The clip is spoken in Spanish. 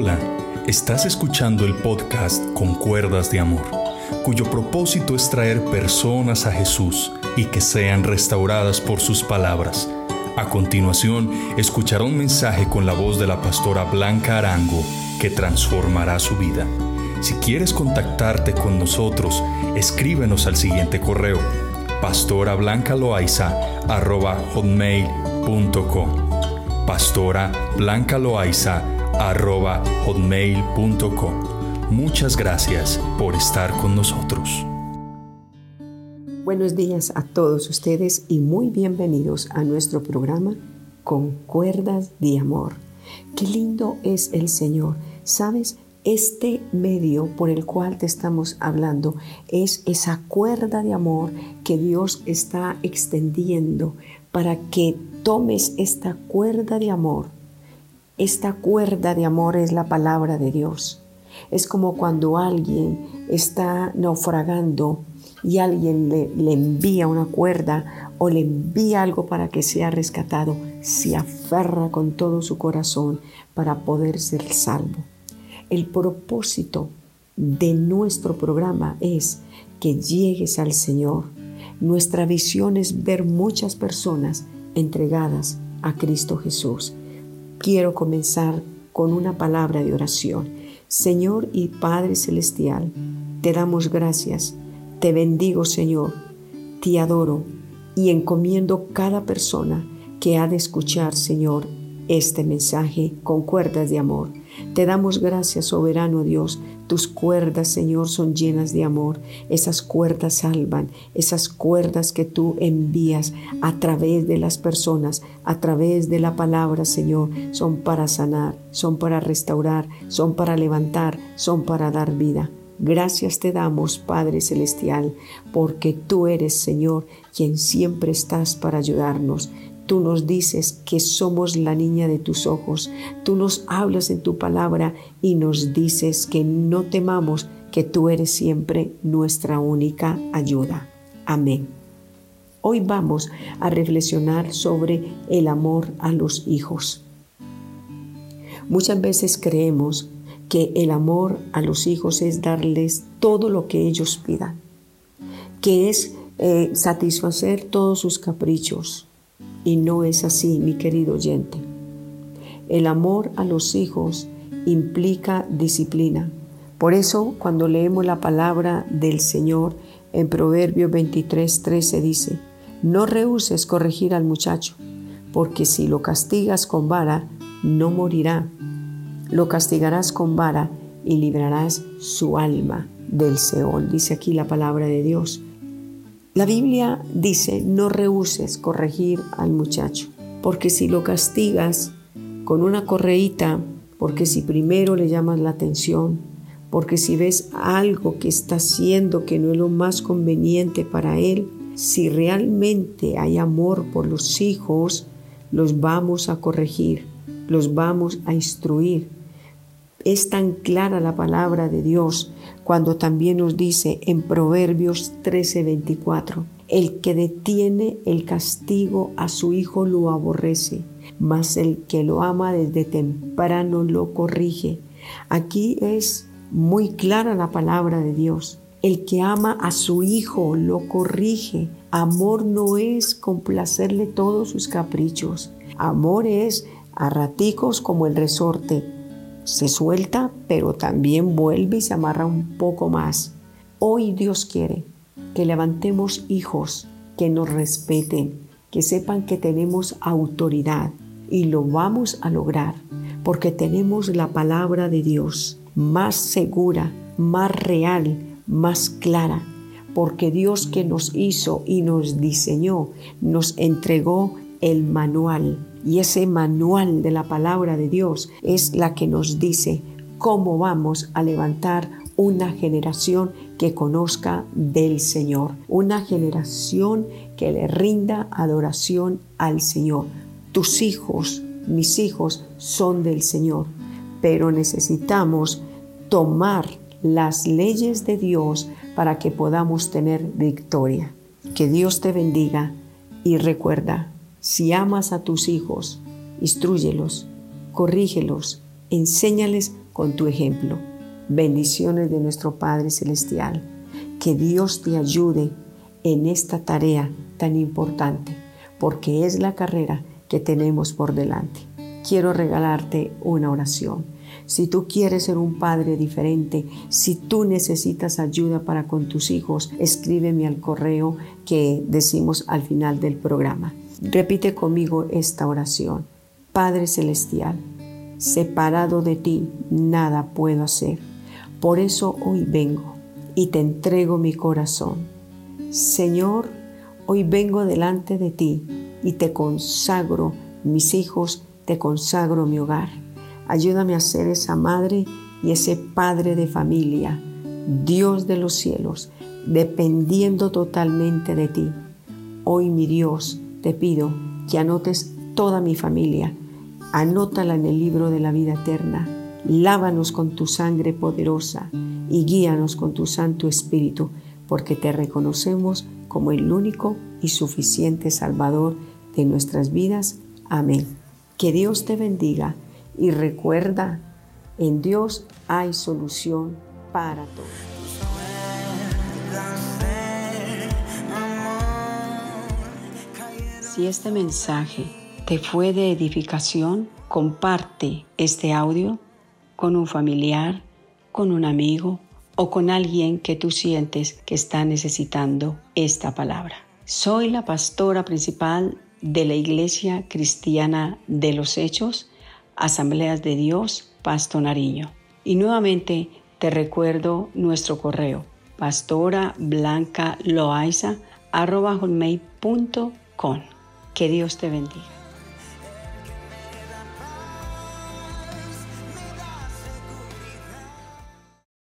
Hola, estás escuchando el podcast Con Cuerdas de Amor, cuyo propósito es traer personas a Jesús y que sean restauradas por sus palabras. A continuación, escuchará un mensaje con la voz de la pastora Blanca Arango que transformará su vida. Si quieres contactarte con nosotros, escríbenos al siguiente correo pastorablancaloaiza.com pastora Muchas gracias por estar con nosotros. Buenos días a todos ustedes y muy bienvenidos a nuestro programa Con Cuerdas de Amor. Qué lindo es el Señor. ¿Sabes? Este medio por el cual te estamos hablando es esa cuerda de amor que Dios está extendiendo para que tomes esta cuerda de amor. Esta cuerda de amor es la palabra de Dios. Es como cuando alguien está naufragando y alguien le, envía una cuerda o le envía algo para que sea rescatado, se aferra con todo su corazón para poder ser salvo. El propósito de nuestro programa es que llegues al Señor. Nuestra visión es ver muchas personas entregadas a Cristo Jesús. Quiero comenzar con una palabra de oración. Señor y Padre Celestial, te damos gracias, te bendigo Señor, te adoro y encomiendo cada persona que ha de escuchar, Señor, este mensaje con cuerdas de amor. Te damos gracias, soberano Dios. Tus cuerdas, Señor, son llenas de amor. Esas cuerdas salvan, esas cuerdas que tú envías a través de las personas, a través de la palabra, Señor, son para sanar, son para restaurar, son para levantar, son para dar vida. Gracias te damos, Padre Celestial, porque tú eres, Señor, quien siempre estás para ayudarnos. Tú nos dices que somos la niña de tus ojos. Tú nos hablas en tu palabra y nos dices que no temamos, que tú eres siempre nuestra única ayuda. Amén. Hoy vamos a reflexionar sobre el amor a los hijos. Muchas veces creemos que el amor a los hijos es darles todo lo que ellos pidan, que es eh, satisfacer todos sus caprichos, y no es así, mi querido oyente. El amor a los hijos implica disciplina. Por eso, cuando leemos la palabra del Señor en Proverbios 23, 13 dice, no rehuses corregir al muchacho, porque si lo castigas con vara, no morirá. Lo castigarás con vara y librarás su alma del Seol, dice aquí la palabra de Dios. La Biblia dice, no rehuses corregir al muchacho, porque si lo castigas con una correíta, porque si primero le llamas la atención, porque si ves algo que está haciendo que no es lo más conveniente para él, si realmente hay amor por los hijos, los vamos a corregir, los vamos a instruir. Es tan clara la palabra de Dios cuando también nos dice en Proverbios 13:24, el que detiene el castigo a su hijo lo aborrece, mas el que lo ama desde temprano lo corrige. Aquí es muy clara la palabra de Dios. El que ama a su hijo lo corrige. Amor no es complacerle todos sus caprichos. Amor es a raticos como el resorte se suelta, pero también vuelve y se amarra un poco más. Hoy Dios quiere que levantemos hijos que nos respeten, que sepan que tenemos autoridad y lo vamos a lograr porque tenemos la palabra de Dios más segura, más real, más clara, porque Dios que nos hizo y nos diseñó, nos entregó el manual y ese manual de la palabra de Dios es la que nos dice cómo vamos a levantar una generación que conozca del Señor, una generación que le rinda adoración al Señor. Tus hijos, mis hijos, son del Señor, pero necesitamos tomar las leyes de Dios para que podamos tener victoria. Que Dios te bendiga y recuerda, si amas a tus hijos, instruyelos, corrígelos, enséñales con tu ejemplo. Bendiciones de nuestro Padre Celestial. Que Dios te ayude en esta tarea tan importante, porque es la carrera que tenemos por delante. Quiero regalarte una oración. Si tú quieres ser un padre diferente, si tú necesitas ayuda para con tus hijos, escríbeme al correo que decimos al final del programa. Repite conmigo esta oración. Padre Celestial, separado de ti, nada puedo hacer. Por eso hoy vengo y te entrego mi corazón. Señor, hoy vengo delante de ti y te consagro mis hijos, te consagro mi hogar. Ayúdame a ser esa madre y ese padre de familia, Dios de los cielos, dependiendo totalmente de ti. Hoy, mi Dios, te pido que anotes toda mi familia, anótala en el libro de la vida eterna, lávanos con tu sangre poderosa y guíanos con tu Santo Espíritu, porque te reconocemos como el único y suficiente Salvador de nuestras vidas. Amén. Que Dios te bendiga y recuerda, en Dios hay solución para todo. Si este mensaje te fue de edificación, comparte este audio con un familiar, con un amigo o con alguien que tú sientes que está necesitando esta palabra. Soy la pastora principal de la Iglesia Cristiana de los Hechos Asambleas de Dios, Pasto Nariño. Y nuevamente te recuerdo nuestro correo, pastora blanca Que Dios te bendiga.